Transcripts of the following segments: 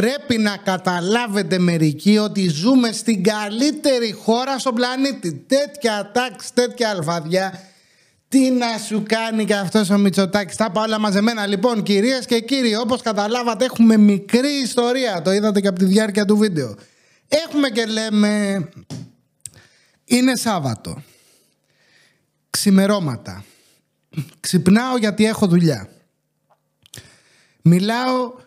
Πρέπει να καταλάβετε μερικοί ότι ζούμε στην καλύτερη χώρα στον πλανήτη. Τέτοια τάξη, τέτοια αλφαδιά. Τι να σου κάνει και αυτός ο Μητσοτάκης. Τα πάω όλα μαζεμένα. Λοιπόν, κυρίες και κύριοι, όπως καταλάβατε, έχουμε μικρή ιστορία. Το είδατε και από τη διάρκεια του βίντεο. Έχουμε και λέμε. Είναι Σάββατο. Ξημερώματα. Ξυπνάω γιατί έχω δουλειά. Μιλάω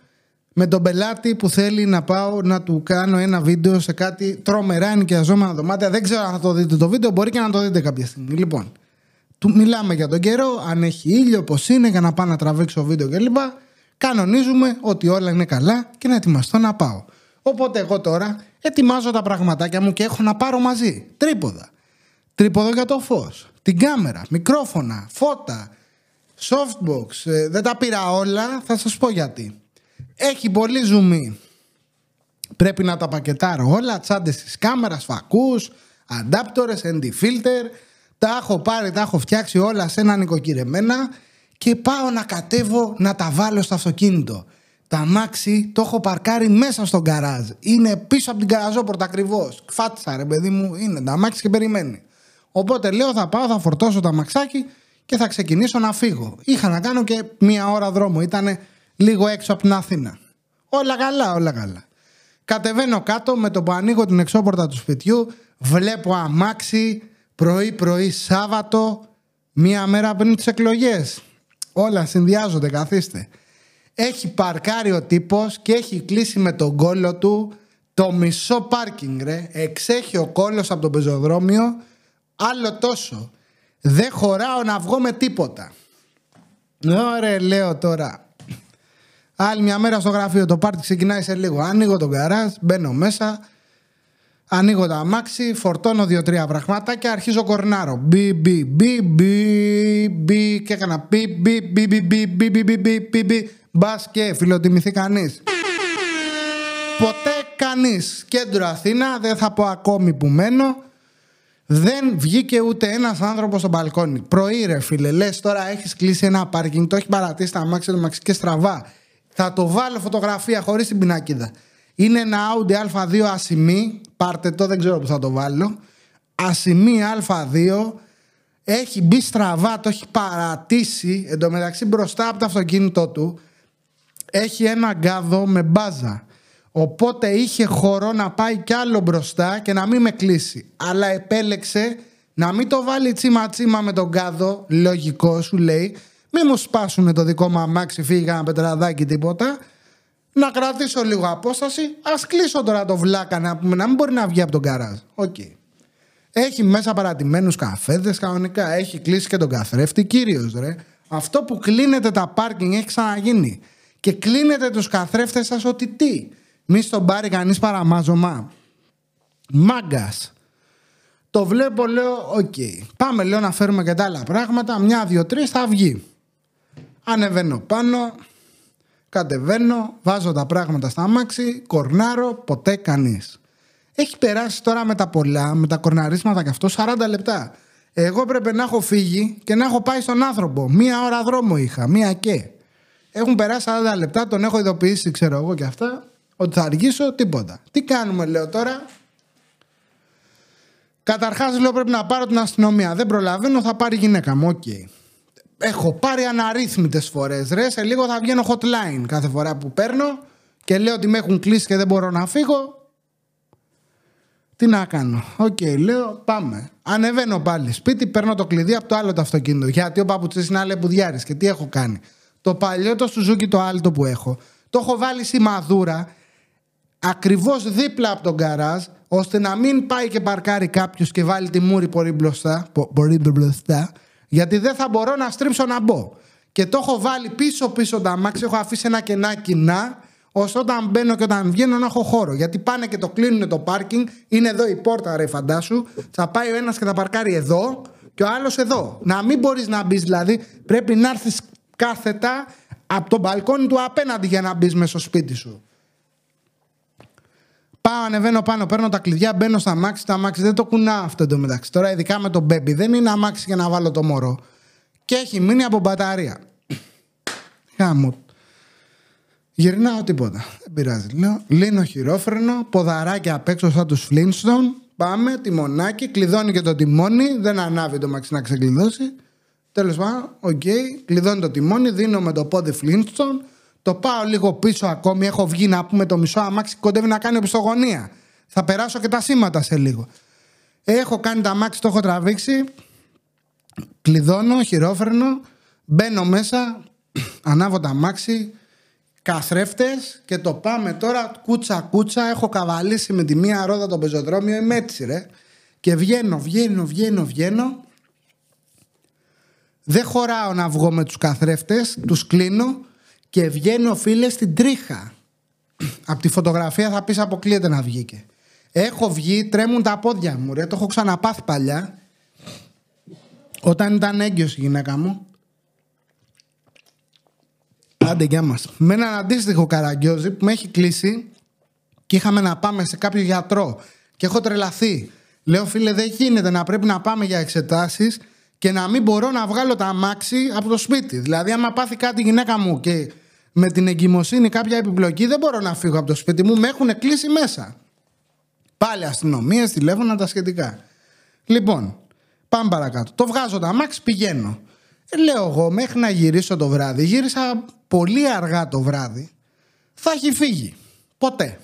με τον πελάτη που θέλει να πάω να του κάνω ένα βίντεο σε κάτι τρομερά ενοικιαζόμενα δωμάτια. Δεν ξέρω αν θα το δείτε το βίντεο, μπορεί και να το δείτε κάποια στιγμή. Λοιπόν, του μιλάμε για τον καιρό, αν έχει ήλιο, πώς είναι, για να πάω να τραβήξω βίντεο κλπ. Κανονίζουμε ότι όλα είναι καλά και να ετοιμαστώ να πάω. Οπότε εγώ τώρα ετοιμάζω τα πραγματάκια μου και έχω να πάρω μαζί. Τρίποδα. Τρίποδο για το φως. Την κάμερα, μικρόφωνα, φώτα, softbox. Ε, δεν τα πήρα όλα, θα σας πω γιατί. Έχει πολύ ζουμί. Πρέπει να τα πακετάρω όλα, τσάντες της κάμερας, φακούς, αντάπτορες, filter. Τα έχω πάρει, τα έχω φτιάξει όλα σε ένα νοικοκυρεμένα και πάω να κατέβω να τα βάλω στο αυτοκίνητο. Τα αμάξι το έχω παρκάρει μέσα στον καράζ. Είναι πίσω από την καραζόπορτα ακριβώς. Φάτσα ρε παιδί μου, είναι τα αμάξι και περιμένει. Οπότε λέω θα πάω, θα φορτώσω το αμαξάκι και θα ξεκινήσω να φύγω. Είχα να κάνω και μία ώρα δρόμο. Ήταν λίγο έξω από την Αθήνα. Όλα καλά, όλα καλά. Κατεβαίνω κάτω με το που ανοίγω την εξώπορτα του σπιτιού. Βλέπω αμάξι πρωί-πρωί Σάββατο, μία μέρα πριν τις εκλογές. Όλα συνδυάζονται, καθίστε. Έχει παρκάρει ο τύπος και έχει κλείσει με τον κόλλο του το μισό πάρκινγκ, ρε. Εξέχει ο κόλλος από το πεζοδρόμιο, άλλο τόσο. Δεν χωράω να βγω με τίποτα. Ωραία, λέω τώρα. Άλλη μια μέρα στο γραφείο, το πάρτι ξεκινάει σε λίγο. Ανοίγω τον καράζ, μπαίνω μέσα, ανοίγω τα αμάξι, φορτώνω δύο-τρία πραγμάτα και αρχίζω κορνάρω. Μπι, μπι, μπι, μπι, μπι, και έκανα μπι, μπι, μπι, μπι, μπι, μπι, μπι, μπι, μπι, μπι, μπα και φιλοτιμηθεί κανεί. Ποτέ κανεί. Κέντρο Αθήνα, δεν θα πω ακόμη που μένω. Δεν βγήκε ούτε ένα άνθρωπο στο μπαλκόνι. Πρωί, ρε φίλε, λε τώρα έχει κλείσει ένα πάρκινγκ, το έχει παρατήσει τα αμάξια του μαξί και στραβά. Θα το βάλω φωτογραφία χωρίς την πινακίδα. Είναι ένα Audi A2 ασημή. Πάρτε το, δεν ξέρω που θα το βάλω. Ασημή Α2. Έχει μπει στραβά, το έχει παρατήσει. εντωμεταξύ μπροστά από το αυτοκίνητό του έχει ένα κάδο με μπάζα. Οπότε είχε χώρο να πάει κι άλλο μπροστά και να μην με κλείσει. Αλλά επέλεξε να μην το βάλει τσίμα τσίμα με τον κάδο, λογικό σου λέει, μην μου σπάσουν το δικό μου αμάξι, φύγει ένα πετραδάκι τίποτα. Να κρατήσω λίγο απόσταση. Ας κλείσω τώρα το βλάκα να, να μην μπορεί να βγει από τον γκαράζ. Ok. Okay. Έχει μέσα παρατημένους καφέδες κανονικά. Έχει κλείσει και τον καθρέφτη. Κύριος ρε. Αυτό που κλείνετε τα πάρκινγκ έχει ξαναγίνει. Και κλείνετε τους καθρέφτες σας ότι τι. Μη στον πάρει κανείς παραμάζωμα. Μάγκας. Το βλέπω, λέω, ok. Okay. Πάμε, λέω, να φέρουμε και τα άλλα πράγματα. Μια, δύο, τρεις θα βγει. Ανεβαίνω πάνω, κατεβαίνω, βάζω τα πράγματα στ' αμάξι, κορνάρω, ποτέ κανείς. Έχει περάσει τώρα με τα πολλά, με τα κορναρίσματα και αυτό 40 λεπτά. Εγώ πρέπει να έχω φύγει και να έχω πάει στον άνθρωπο. Μία ώρα δρόμο είχα, μία και. Έχουν περάσει 40 λεπτά, τον έχω ειδοποιήσει, ξέρω εγώ και αυτά, ότι θα αργήσω τίποτα. Τι κάνουμε, λέω τώρα. Καταρχάς, λέω πρέπει να πάρω την αστυνομία. Δεν προλαβαίνω, θα πάρει η γυναίκα μου. Ok. Okay. Έχω πάρει αναρίθμητες φορές ρε. Σε λίγο θα βγαίνω hotline κάθε φορά που παίρνω και λέω ότι με έχουν κλείσει και δεν μπορώ να φύγω. Τι να κάνω. Ok, okay, λέω πάμε. Ανεβαίνω πάλι σπίτι, παίρνω το κλειδί από το άλλο το αυτοκίνητο. Γιατί ο παπουτσής είναι αλανιάρης και τι έχω κάνει. Το παλιό το Suzuki το άλλο που έχω, το έχω βάλει σημαδούρα ακριβώς δίπλα από τον γκαράζ, ώστε να μην πάει και παρκάρει κάποιος και βάλει τη μούρη πολύ μπροστά, πολύ μπροστά γιατί δεν θα μπορώ να στρίψω να μπω. Και το έχω βάλει πίσω-πίσω τ' αμάξι, έχω αφήσει ένα κενά κοινά, ώστε όταν μπαίνω και όταν βγαίνω να έχω χώρο. Γιατί πάνε και το κλείνουν το πάρκινγκ, είναι εδώ η πόρτα, ρε φαντάσου. Θα πάει ο ένας και θα παρκάρει εδώ και ο άλλος εδώ. Να μην μπορείς να μπεις δηλαδή, πρέπει να έρθεις κάθετα από το μπαλκόνι του απέναντι για να μπεις μέσα στο σπίτι σου. Πάω, ανεβαίνω πάνω, παίρνω τα κλειδιά, μπαίνω στα μάξι. Τα μάξι δεν το κουνά αυτό εντωμεταξύ. Τώρα, ειδικά με το baby, δεν είναι αμάξι για να βάλω το μωρό. Και έχει μείνει από μπαταρία. Χάμω. Γυρνάω τίποτα. Δεν πειράζει. Λέω, λύνω χειρόφρενο, ποδαράκι απ' έξω σαν τους Flintstone. Πάμε, τιμονάκι, κλειδώνει και το τιμόνι. Δεν ανάβει τ' αμάξι να ξεκλειδώσει. Τέλος πάντων, ok, okay, κλειδώνει το τιμόνι, δίνω με το πόδι Flintstone. Το πάω λίγο πίσω ακόμη. Έχω βγει να πούμε το μισό αμάξι κοντεύει να κάνει οπισθογωνία. Θα περάσω και τα σήματα σε λίγο. Έχω κάνει τ' αμάξι, το έχω τραβήξει. Κλειδώνω, χειρόφρενο. Μπαίνω μέσα, ανάβω τα αμάξι, καθρέφτες και το πάμε τώρα κούτσα κούτσα. Έχω καβαλήσει με τη μία ρόδα το πεζοδρόμιο, είμαι έτσι ρε. Και βγαίνω, βγαίνω, βγαίνω, βγαίνω. Δεν χωράω να βγω με τους καθρέφτες, τους κλείνω και βγαίνω φίλε στην τρίχα. Από τη φωτογραφία θα πεις αποκλείεται να βγήκε. Έχω βγει, τρέμουν τα πόδια μου ρε, το έχω ξαναπάθει παλιά. Όταν ήταν έγκυος η γυναίκα μου. Άντε γεια μας. Με έναν αντίστοιχο καραγκιόζη που με έχει κλείσει και είχαμε να πάμε σε κάποιο γιατρό και έχω τρελαθεί. Λέω φίλε δεν γίνεται να πρέπει να πάμε για εξετάσεις και να μην μπορώ να βγάλω τα αμάξι από το σπίτι. Δηλαδή άμα πάθει κάτι η γυναίκα μου και με την εγκυμοσύνη κάποια επιπλοκή δεν μπορώ να φύγω από το σπίτι μου, με έχουν κλείσει μέσα. Πάλι αστυνομίε, τηλέφωνα, τα σχετικά. Λοιπόν, πάμε παρακάτω. Το βγάζω τα αμάξι, πηγαίνω. Ε, λέω εγώ, μέχρι να γυρίσω το βράδυ, γύρισα πολύ αργά το βράδυ, θα έχει φύγει. Ποτέ.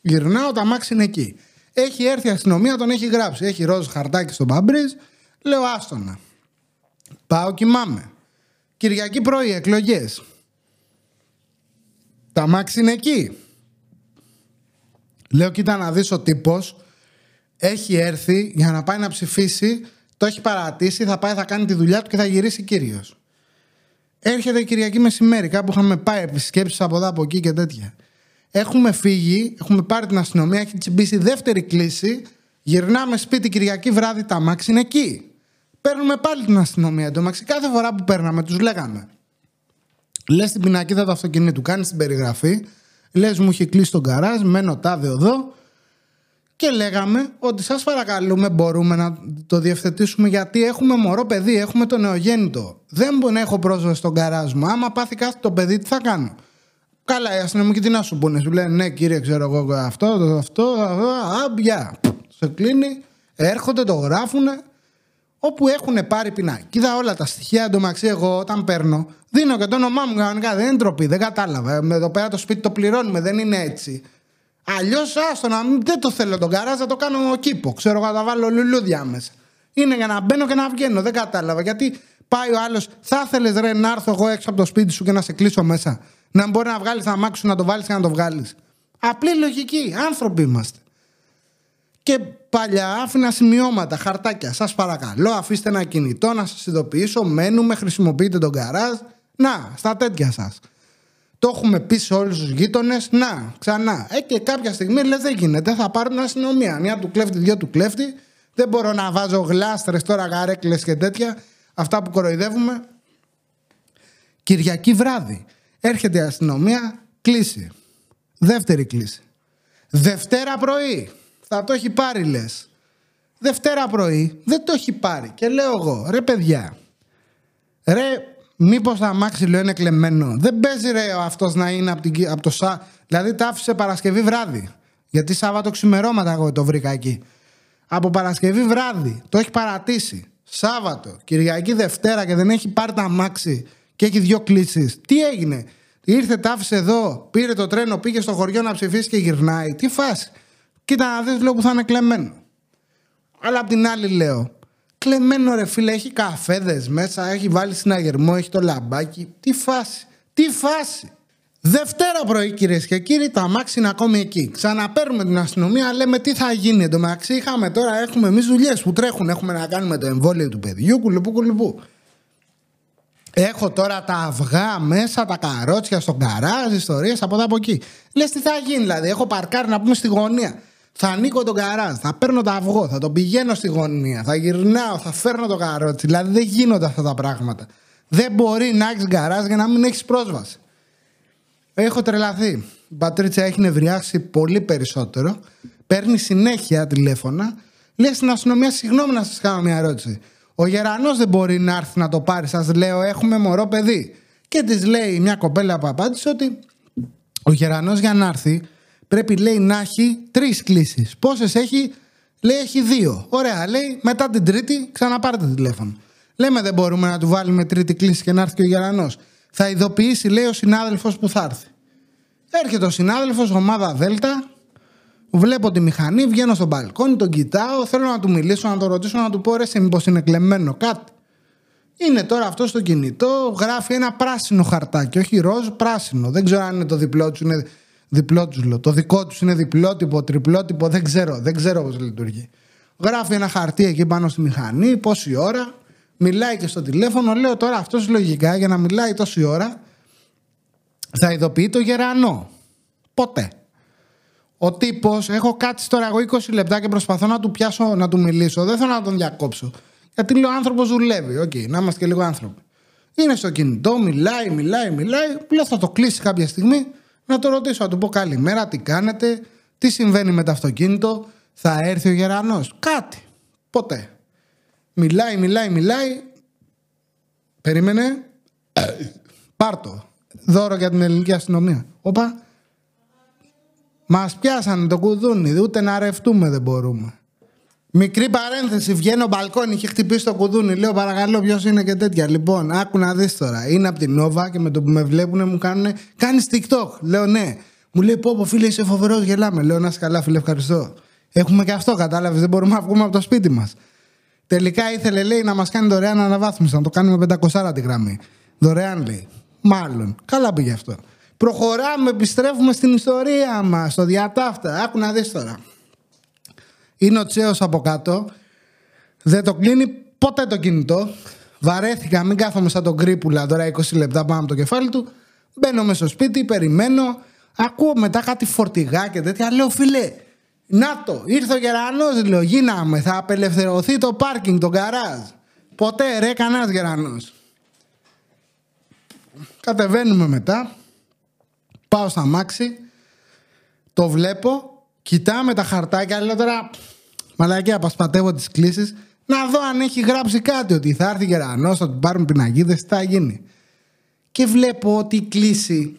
Γυρνάω, τα αμάξι είναι εκεί. Έχει έρθει η αστυνομία, τον έχει γράψει. Έχει ροζ χαρτάκι στο μπαμπρίζ. Λέω άστονα. Πάω κοιμάμαι. Κυριακή πρωί, εκλογές. Τα αμάξι είναι εκεί. Λέω, κοίτα να δεις ο τύπος έχει έρθει για να πάει να ψηφίσει, το έχει παρατήσει, θα πάει, θα κάνει τη δουλειά του και θα γυρίσει κύριος. Έρχεται η Κυριακή μεσημέρι, κάπου είχαμε πάει επισκέψεις από εδώ από εκεί και τέτοια. Έχουμε φύγει, έχουμε πάρει την αστυνομία, έχει τσιμπήσει δεύτερη κλίση. Γυρνάμε σπίτι Κυριακή βράδυ, τα μάξι είναι εκεί. Παίρνουμε πάλι την αστυνομία. μάξι κάθε φορά που παίρναμε, τους λέγαμε. Λε την πινακίδα του αυτοκινήτου, κάνει την περιγραφή. Λε, μου έχει κλείσει τον καράζ, μένω τάδε εδώ. Και λέγαμε ότι σας παρακαλούμε μπορούμε να το διευθετήσουμε γιατί έχουμε μωρό παιδί, έχουμε το νεογέννητο. Δεν μπορεί να έχω πρόσβαση στον καράζ μου. Άμα πάθει κάτι το παιδί, τι θα κάνω. Καλά, οι αστυνομικοί τι να σου πούνε. Σου λένε ναι, κύριε, ξέρω εγώ αυτό, αυτό, αυτό. Αμπιά. Σε κλείνει, έρχονται, το γράφουν. Όπου έχουν πάρει πινάκι. Κοίτα όλα τα στοιχεία εντωμεταξύ, εγώ όταν παίρνω, δίνω και το όνομά μου κανονικά. Δεν είναι τροπή, δεν κατάλαβα. Εδώ πέρα το σπίτι το πληρώνουμε, δεν είναι έτσι. Αλλιώς άστο να μην δεν το θέλω τον καράζ, θα το κάνω κήπο. Ξέρω εγώ, θα βάλω λουλούδια μέσα. Είναι για να μπαίνω και να βγαίνω. Δεν κατάλαβα. Γιατί πάει ο άλλος, θα ήθελε ρε να έρθω εγώ έξω από το σπίτι σου και να σε κλείσω μέσα. Να μπορεί να βγάλεις τα μάξι σου, να το βάλεις και να το βγάλεις. Απλή λογική. Άνθρωποι είμαστε. Και παλιά άφηνα σημειώματα, χαρτάκια. Σας παρακαλώ, αφήστε ένα κινητό να σας ειδοποιήσω. Μένουμε, χρησιμοποιείτε τον καράζ. Να, στα τέτοια σας. Το έχουμε πει σε όλους τους γείτονες. Να, ξανά. Ε, και κάποια στιγμή λες: Δεν γίνεται, θα πάρουν αστυνομία. Μια του κλέφτη, δύο του κλέφτη. Δεν μπορώ να βάζω γλάστρες τώρα, γαρέκλες και τέτοια. Αυτά που κοροϊδεύουμε. Κυριακή βράδυ. Έρχεται η αστυνομία, κλείσει. Δεύτερη κλίση. Δευτέρα πρωί. Θα το έχει πάρει, λες. Δευτέρα πρωί δεν το έχει πάρει. Και λέω εγώ, ρε παιδιά, ρε Μήπως το αμάξι λέω είναι κλεμμένο. Δεν παίζει ρε αυτός να είναι από, την, από το ΣΑ. Δηλαδή τα άφησε Παρασκευή βράδυ. Γιατί Σάββατο ξημερώματα εγώ το βρήκα εκεί. Από Παρασκευή βράδυ το έχει παρατήσει. Σάββατο, Κυριακή Δευτέρα και δεν έχει πάρει τα αμάξι και έχει δύο κλήσεις. Τι έγινε; Ήρθε, τα άφησε εδώ, πήρε το τρένο, πήγε στο χωριό να ψηφίσει και γυρνάει. Τι φάση. Κοίτα να δεις, λέω που θα είναι κλεμμένο. Αλλά απ' την άλλη λέω, Κλεμμένο ρε φίλε, έχει καφέδες μέσα, έχει βάλει συναγερμό, έχει το λαμπάκι. Τι φάση, τι φάση. Δευτέρα πρωί κυρίες και κύριοι, τα αμάξι είναι ακόμη εκεί. Ξαναπαίρνουμε την αστυνομία, λέμε τι θα γίνει. Εν τω μεταξύ, είχαμε τώρα, έχουμε εμείς δουλειές που τρέχουν. Έχουμε να κάνουμε το εμβόλιο του παιδιού, κουλουπού, κουλουπού. Έχω τώρα τα αυγά μέσα, τα καρότσια στον καράζ, ιστορίες από εδώ από εκεί. Λες τι θα γίνει, δηλαδή. Έχω παρκάρει να πούμε στη γωνία. Θα ανοίγω τον καράζ, θα παίρνω το αυγό, θα τον πηγαίνω στη γωνία, θα γυρνάω, θα φέρνω το καρότσι. Δηλαδή δεν γίνονται αυτά τα πράγματα. Δεν μπορεί να έχεις γκαράζ για να μην έχεις πρόσβαση. Έχω τρελαθεί. Η Πατρίτσα έχει νευριάσει πολύ περισσότερο. Παίρνει συνέχεια τηλέφωνα. Λέει στην αστυνομία, συγγνώμη να σας κάνω μια ερώτηση. Ο Γερανός δεν μπορεί να έρθει να το πάρει. Σας λέω, έχουμε μωρό παιδί. Και της λέει μια κοπέλα που απάντησε ότι Ο Γερανός για να έρθει πρέπει λέει να έχει τρεις κλήσεις. Πόσες έχει, λέει έχει δύο. Ωραία, λέει μετά την τρίτη ξαναπάρτε το τηλέφωνο. Λέμε δεν μπορούμε να του βάλουμε τρίτη κλίση και να έρθει και ο Γερανός. Θα ειδοποιήσει λέει ο συνάδελφος που θα έρθει. Έρχεται ο συνάδελφος, ομάδα Δέλτα, Βλέπω τη μηχανή, βγαίνω στο μπαλκόνι, τον κοιτάω, θέλω να του μιλήσω, να το ρωτήσω, να του πω ρε, μήπως είναι κλεμμένο κάτι. Είναι τώρα αυτός στο κινητό, γράφει ένα πράσινο χαρτάκι, όχι ροζ, πράσινο. Δεν ξέρω αν είναι το διπλό του, είναι διπλό Το δικό τους είναι διπλότυπο, τριπλότυπο, δεν ξέρω, δεν ξέρω πώς λειτουργεί. Γράφει ένα χαρτί εκεί πάνω στη μηχανή, πόση ώρα, μιλάει και στο τηλέφωνο. Λέω τώρα αυτός λογικά για να μιλάει τόση ώρα θα ειδοποιεί το γερανό. Ποτέ. Ο τύπος, έχω κάτσει τώρα εγώ 20 λεπτά και προσπαθώ να του πιάσω να του μιλήσω. Δεν θέλω να τον διακόψω. Γιατί λέει ο άνθρωπος δουλεύει. Ok, okay, να είμαστε και λίγο άνθρωποι. Είναι στο κινητό, μιλάει, μιλάει, μιλάει. Λέω θα το κλείσει κάποια στιγμή να το ρωτήσω, να του πω καλημέρα, τι κάνετε, τι συμβαίνει με το αυτοκίνητο, θα έρθει ο γερανός; Κάτι. Ποτέ. Μιλάει, μιλάει, μιλάει. Περίμενε. Πάρτο. Δώρο για την ελληνική αστυνομία. Όπα. Μας πιάσανε το κουδούνι, ούτε να ρευτούμε δεν μπορούμε. Μικρή παρένθεση, βγαίνω μπαλκόνι, είχε χτυπήσει το κουδούνι. Λέω παρακαλώ, ποιος είναι και τέτοια. Λοιπόν, άκου να δεις τώρα. Είναι από την Νόβα και με το που με βλέπουν μου κάνουν. Κάνεις TikTok. Λέω ναι. Μου λέει πω, πω φίλε, είσαι φοβερός, γελάμε. Λέω να είσαι καλά, φίλε, ευχαριστώ. Έχουμε και αυτό, κατάλαβες. Δεν μπορούμε να βγούμε από το σπίτι μας. Τελικά ήθελε, λέει, να μας κάνει δωρεάν αναβάθμιση, να το κάνουμε 500 τη γραμμή. Δωρεάν, λέει. Μάλλον. Καλά πήγε αυτό. Προχωράμε, επιστρέφουμε στην ιστορία μας, στο διατάφτα. Άκου να δεις τώρα. Είναι ο Τσέος από κάτω. Δεν το κλείνει ποτέ το κινητό. Βαρέθηκα, μην κάθομαι σαν τον κρύπουλα τώρα 20 λεπτά πάνω από το κεφάλι του. Μπαίνω μέσα στο σπίτι, περιμένω. Ακούω μετά κάτι φορτηγά και τέτοια. Λέω φίλε, να το, ήρθε ο γερανός, λέω, γίναμε, θα απελευθερωθεί το πάρκινγκ, το γκαράζ. Ποτέ ρε, κανένας γερανός. Κατεβαίνουμε μετά. Πάω στα μάξι, το βλέπω, κοιτάμε τα χαρτάκια, λέω τώρα μαλακιά πασπατεύω τις κλήσεις, να δω αν έχει γράψει κάτι, ότι θα έρθει γερανός, θα του πάρουν πιναγίδες, τι θα γίνει. Και βλέπω ότι η κλίση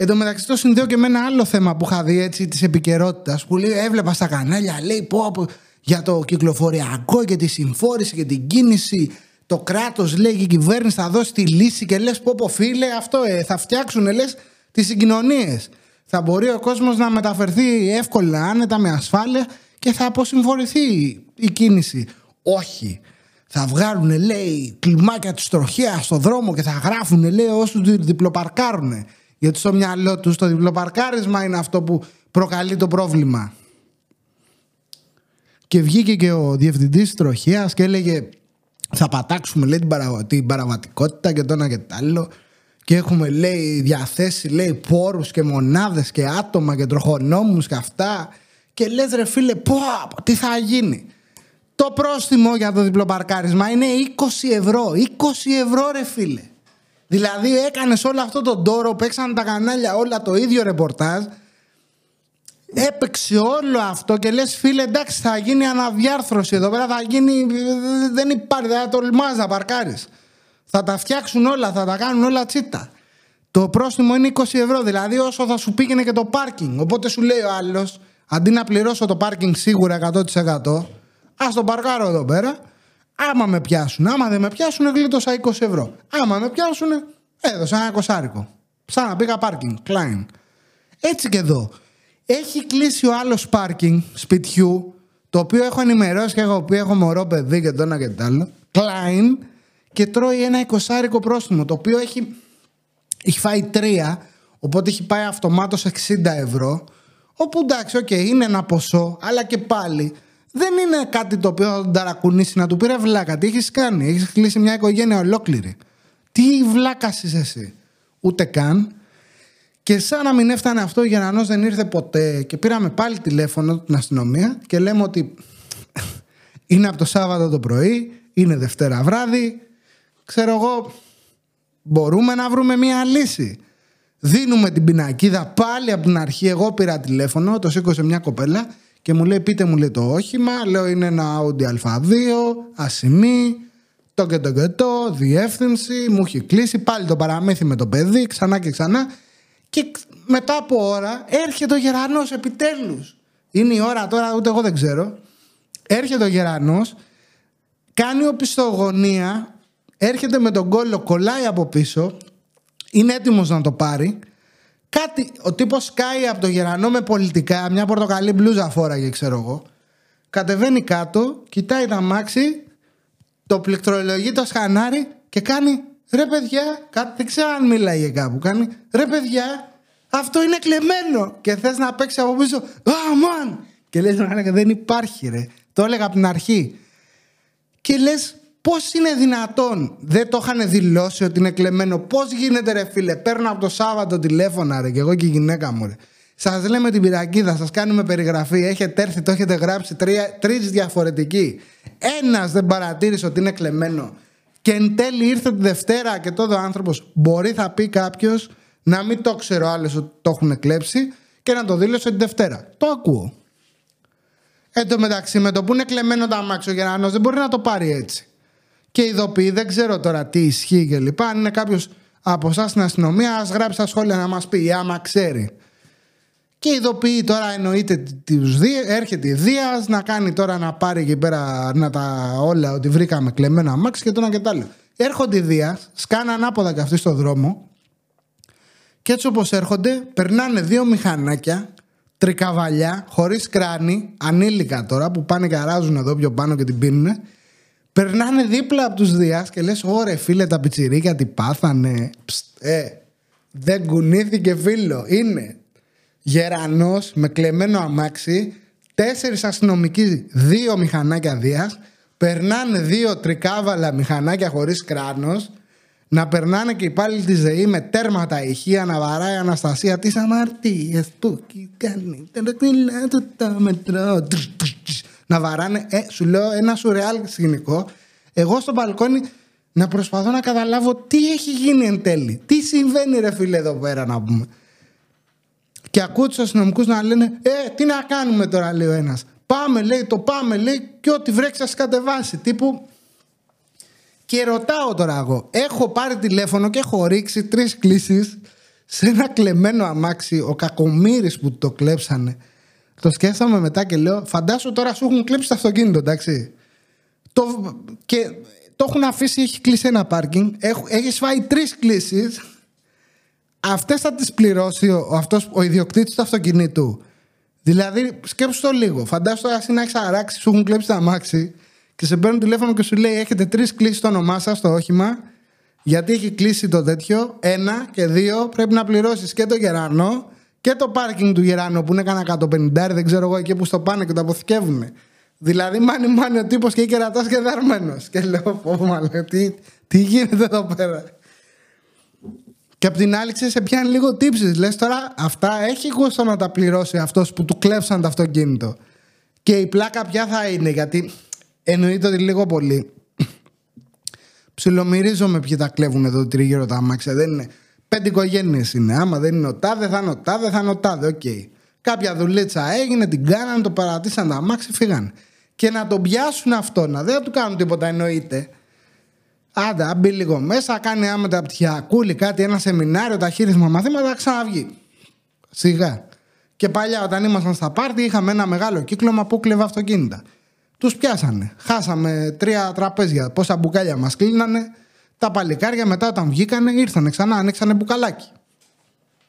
Εν τω μεταξύ το συνδέω και με ένα άλλο θέμα που είχα δει έτσι της επικαιρότητας που λέει, έβλεπα στα κανάλια, λέει πω, πω για το κυκλοφοριακό και τη συμφόρηση και την κίνηση. Το κράτος λέει και η κυβέρνηση θα δώσει τη λύση και λες πω, πω φίλε, αυτό ε, θα φτιάξουν λες τις συγκοινωνίες. Θα μπορεί ο κόσμος να μεταφερθεί εύκολα, άνετα, με ασφάλεια και θα αποσυμφορηθεί η κίνηση. Όχι. Θα βγάλουν, λέει, κλιμάκια του τροχέα στο δρόμο και θα γράφουν, λέει, όσους διπλοπαρκάρουν. Γιατί στο μυαλό τους το διπλοπαρκάρισμα είναι αυτό που προκαλεί το πρόβλημα. Και βγήκε και ο διευθυντής τροχέας και έλεγε θα πατάξουμε λέει, την, παραβατικότητα και το ένα και το άλλο και έχουμε λέει διαθέσει λέει πόρους και μονάδες και άτομα και τροχονόμους και αυτά. Και λες ρε φίλε πω τι θα γίνει. Το πρόστιμο για το διπλοπαρκάρισμα είναι 20 ευρώ. 20 ευρώ ρε φίλε. Δηλαδή έκανες όλο αυτό τον τόρο παίξαν τα κανάλια όλα το ίδιο ρεπορτάζ. Έπαιξε όλο αυτό και λες φίλε εντάξει θα γίνει αναδιάρθρωση εδώ πέρα θα γίνει δεν υπάρχει δεν θα τολμάς να παρκάρεις θα τα φτιάξουν όλα, θα τα κάνουν όλα τσίτα. Το πρόστιμο είναι 20 ευρώ, δηλαδή όσο θα σου πήγαινε και το πάρκινγκ. Οπότε σου λέει ο άλλος, αντί να πληρώσω το πάρκινγκ σίγουρα 100%, ας το παρκάρω εδώ πέρα. Άμα με πιάσουν, άμα δεν με πιάσουν, γλίτωσα 20 ευρώ. Άμα με πιάσουν, έδωσα ένα κοσάρικο. Σαν να πήγα πάρκινγκ, κλάιν. Έτσι και εδώ. Έχει κλείσει ο άλλος πάρκινγκ σπιτιού, το οποίο έχω ενημερώσει και εγώ που έχω μωρό παιδί και το ένα και το άλλο. Κλάιν, και τρώει ένα εικοσάρικο πρόστιμο το οποίο έχει, έχει φάει τρία οπότε έχει πάει αυτομάτως 60 ευρώ όπου εντάξει, ok, okay, είναι ένα ποσό αλλά και πάλι δεν είναι κάτι το οποίο θα τον ταρακουνήσει να του πει ρε βλάκα, τι έχεις κάνει, έχεις κλείσει μια οικογένεια ολόκληρη. Τι βλάκα είσαι εσύ. Ούτε καν. Και σαν να μην έφτανε αυτό, ο γερανός δεν ήρθε ποτέ. Και πήραμε πάλι τηλέφωνο την αστυνομία και λέμε ότι είναι από το Σάββατο το πρωί, είναι Δευτέρα βράδυ, ξέρω εγώ, μπορούμε να βρούμε μια λύση. Δίνουμε την πινακίδα πάλι από την αρχή. Εγώ πήρα τηλέφωνο, το σήκωσε μια κοπέλα και μου λέει: Πείτε μου λέει το όχημα. Λέω: Είναι ένα Audi A2, ασημή, το και το και το, διεύθυνση. Μου έχει κλείσει πάλι το παραμύθι με το παιδί, ξανά και ξανά. Και μετά από ώρα έρχεται ο γερανός επιτέλους. Είναι η ώρα τώρα, ούτε εγώ δεν ξέρω. Έρχεται ο γερανός, κάνει οπισθογωνία, έρχεται με τον κόλλο, κολλάει από πίσω, είναι έτοιμος να το πάρει. Κάτι, ο τύπος σκάει από το γερανό με πολιτικά, μια πορτοκαλί μπλούζα φόραγε, ξέρω εγώ. Κατεβαίνει κάτω, κοιτάει τα μάξι, το πληκτρολογεί το σκανάρι και κάνει ρε παιδιά, δεν ξέρω αν μιλάει κάπου. Κάνει ρε παιδιά, αυτό είναι κλεμμένο. Και θες να παίξει από πίσω, Α, μαν! Και λες, δεν υπάρχει, ρε. Το έλεγα από την αρχή. Και λες, πώς είναι δυνατόν, δεν το είχαν δηλώσει ότι είναι κλεμμένο. Πώς γίνεται, ρε φίλε, παίρνω από το Σάββατο τηλέφωνα, ρε, και εγώ και η γυναίκα μου, ρε. Σας λέμε την πυρακίδα, σας κάνουμε περιγραφή. Έχετε έρθει, το έχετε γράψει τρεις διαφορετικοί. Ένας δεν παρατήρησε ότι είναι κλεμμένο. Και εν τέλει ήρθε τη Δευτέρα και τότε ο άνθρωπος μπορεί, θα πει κάποιος, να μην το ξέρω άλλο ότι το έχουν κλέψει και να το δήλωσε την Δευτέρα. Το ακούω. Εν τω μεταξύ, με το που είναι κλεμμένο το αμάξι ο Γερανό δεν μπορεί να το πάρει έτσι. Και ειδοποιεί, δεν ξέρω τώρα τι ισχύει και λοιπά. Αν είναι κάποιος από εσάς στην αστυνομία, ας γράψει στα σχόλια να μας πει, άμα ξέρει. Και ειδοποιεί τώρα εννοείται τους δύο, έρχεται η Δίας να κάνει τώρα να πάρει εκεί πέρα να τα όλα ότι βρήκαμε κλεμμένα αμάξι και τώρα και τα άλλα. Έρχονται οι Δίας, σκάνε ανάποδα και αυτοί στο δρόμο και έτσι όπως έρχονται περνάνε δύο μηχανάκια τρικαβαλιά, χωρίς κράνη, ανήλικα τώρα που πάνε και αράζουν εδώ πιο πάνω και την πίνουν περνάνε δίπλα από τους Δίας και λες ωρε φίλε τα πιτσιρίκια τι πάθανε Ψτ, ε, δεν κουνήθηκε φίλο είναι γερανός με κλεμμένο αμάξι, τέσσερις αστυνομικοί, δύο μηχανάκια Δίας, περνάνε δύο τρικάβαλα μηχανάκια χωρίς κράνος, να περνάνε και οι υπάλληλοι της ΔΕΗ με τέρματα ηχεία να βαράει Αναστασία τις αμαρτίες που κάνει. Τα μετρό. Να βαράνε. Ε, σου λέω ένα σουρεάλ σκηνικό. Εγώ στο μπαλκόνι να προσπαθώ να καταλάβω τι έχει γίνει εν τέλει. Τι συμβαίνει, ρε φίλε, εδώ πέρα να πούμε. Και ακούω τους αστυνομικούς να λένε: Ε, τι να κάνουμε τώρα, λέει ο ένας. Πάμε, λέει, το πάμε, λέει, και ό,τι βρέξει, ας κατεβάσει. Τύπου. Και ρωτάω τώρα εγώ, έχω πάρει τηλέφωνο και έχω ρίξει τρεις κλήσεις σε ένα κλεμμένο αμάξι. Ο κακομύρη που το κλέψανε. Το σκέφτομαι μετά και λέω: Φαντάσου τώρα σου έχουν κλέψει το αυτοκίνητο, εντάξει. Το... Και το έχουν αφήσει, έχει κλείσει ένα πάρκινγκ. Έχεις φάει τρεις κλήσεις αυτές θα τις πληρώσει ο, αυτός, ο ιδιοκτήτης του αυτοκινήτου. Δηλαδή, σκέψου το λίγο. Φαντάσου τώρα εσύ να έχεις αράξει, σου έχουν κλέψει τα αμάξι και σε παίρνουν τηλέφωνο και σου λέει: Έχετε τρεις κλήσεις στο όνομά σας στο όχημα. Γιατί έχει κλείσει το τέτοιο. Ένα και δύο, πρέπει να πληρώσεις και το γερανό και το πάρκινγκ του γερανό που είναι κανένα 150, δεν ξέρω εγώ εκεί που στο πάνε και το αποθηκεύουν. Δηλαδή, μάνι μάνι ο τύπος και κερατάς και δαρμένος. Και λέω: Πω, τι, τι γίνεται εδώ πέρα; Και απ' την άλλη, σε πιάνει λίγο τύψεις. Λες τώρα, αυτά έχει γούστο να τα πληρώσει αυτός που του κλέψαν το αυτοκίνητο. Και η πλάκα ποια θα είναι, γιατί εννοείται ότι λίγο πολύ. Ψιλομυρίζομαι ποιοι τα κλέβουν εδώ τριγύρω τα αμάξια. Δεν είναι. Πέντε οικογένειες είναι. Άμα δεν είναι ο τάδε, θα είναι ο τάδε, θα είναι ο τάδε. Ok. Okay. Κάποια δουλίτσα έγινε, την κάνανε, το παρατήσαν τα αμάξια, φύγανε. Και να τον πιάσουν αυτό, να δεν του κάνουν τίποτα, εννοείται. Άντε, αν μπει λίγο μέσα, κάνει άμετα πτυχιακούλη, κάτι, ένα σεμινάριο, ταχύρρυθμα μαθήματα, ξαναβγεί. Σιγά. Και παλιά, όταν ήμασταν στα πάρτι, είχαμε ένα μεγάλο κύκλωμα που κλεβα αυτοκίνητα. Τους πιάσανε. Χάσαμε τρία τραπέζια. Πόσα μπουκάλια μας κλείνανε. Τα παλικάρια μετά, όταν βγήκανε, ήρθανε ξανά, ανοίξανε μπουκαλάκι.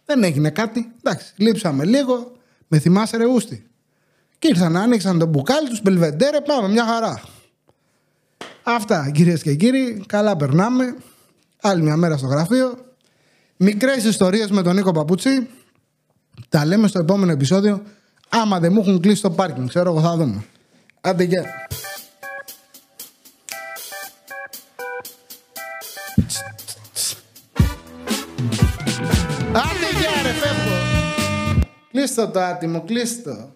Δεν έγινε κάτι. Εντάξει, λείψαμε λίγο. Με θυμάσαι, ρε Ούστη. Και ήρθαν, άνοιξαν το μπουκάλι τους, μπελβεντέρε, πάμε, μια χαρά. Αυτά κυρίες και κύριοι. Καλά περνάμε. Άλλη μια μέρα στο γραφείο. Μικρές ιστορίες με τον Νίκο Παπούτσι. Τα λέμε στο επόμενο επεισόδιο. Άμα δεν μου έχουν κλείσει το πάρκινγκ, ξέρω εγώ θα δούμε. Άντε γεια. Κλείστο το άτιμο, κλείστο.